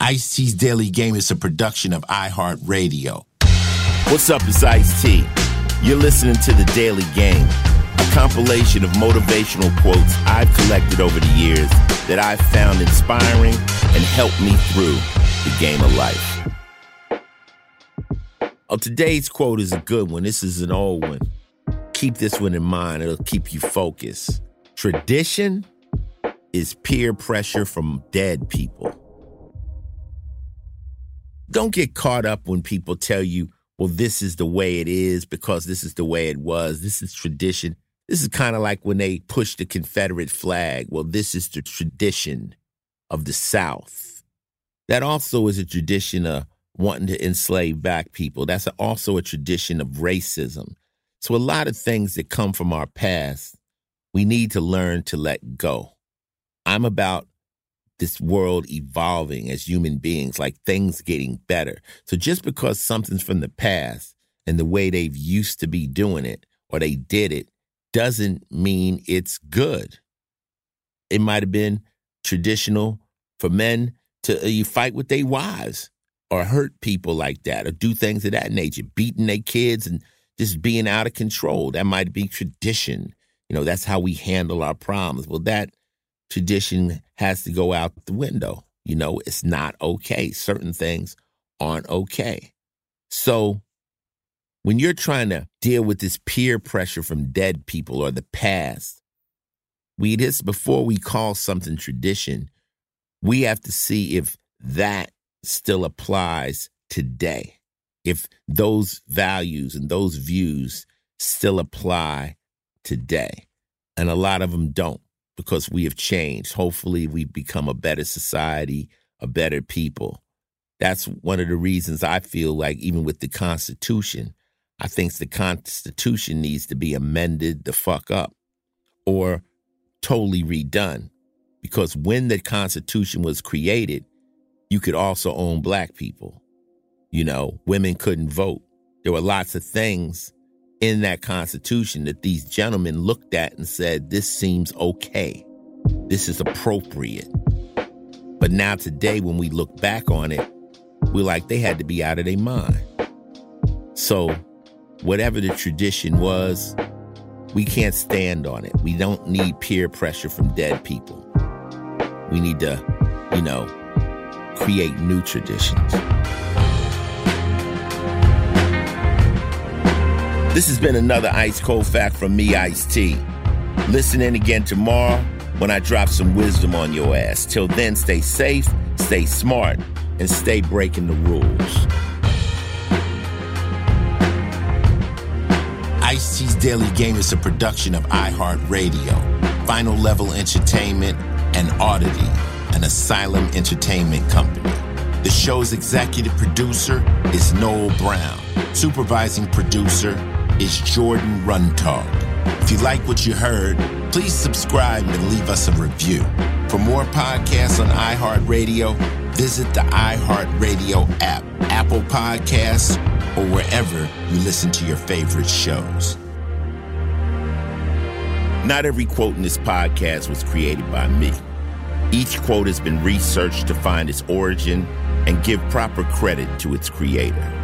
Ice T's Daily Game is a production of iHeartRadio. What's up, it's Ice T. You're listening to The Daily Game, a compilation of motivational quotes I've collected over the years that I've found inspiring and helped me through the game of life. Oh, today's quote is a good one. This is an old one. Keep this one in mind, it'll keep you focused. Tradition is peer pressure from dead people. Don't get caught up when people tell you, well, this is the way it is because this is the way it was. This is tradition. This is kind of like when they push the Confederate flag. Well, this is the tradition of the South. That also is a tradition of wanting to enslave black people. That's also a tradition of racism. So, a lot of things that come from our past, we need to learn to let go. I'm about this world evolving as human beings, like things getting better. So just because something's from the past and the way they've used to be doing it or they did it doesn't mean it's good. It might have been traditional for men to uh, you fight with their wives or hurt people like that or do things of that nature, beating their kids and just being out of control. That might be tradition. You know, that's how we handle our problems. Well, that tradition has to go out the window. You know, it's not okay. Certain things aren't okay. So when you're trying to deal with this peer pressure from dead people or the past, we just before we call something tradition, we have to see if that still applies today. If those values and those views still apply today. And a lot of them don't because we have changed. Hopefully, we've become a better society, a better people. That's one of the reasons I feel like, even with the Constitution, I think the Constitution needs to be amended the fuck up or totally redone. Because when the Constitution was created, you could also own black people. You know, women couldn't vote. There were lots of things in that Constitution that these gentlemen looked at and said, this seems okay. This is appropriate. But now, today, when we look back on it, we're like, they had to be out of their mind. So, whatever the tradition was, we can't stand on it. We don't need peer pressure from dead people. We need to, you know, create new traditions. This has been another Ice Cold Fact from me, Ice T. Listen in again tomorrow when I drop some wisdom on your ass. Till then, stay safe, stay smart, and stay breaking the rules. Ice T's Daily Game is a production of iHeartRadio, Final Level Entertainment, and Oddity, an Asylum Entertainment company. The show's executive producer is Noel Brown. Supervising producer is Jordan Runtagh. If you like what you heard, please subscribe and leave us a review. For more podcasts on iHeartRadio, visit the iHeartRadio app, Apple Podcasts, or wherever you listen to your favorite shows. Not every quote in this podcast was created by me. Each quote has been researched to find its origin and give proper credit to its creator.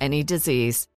any disease.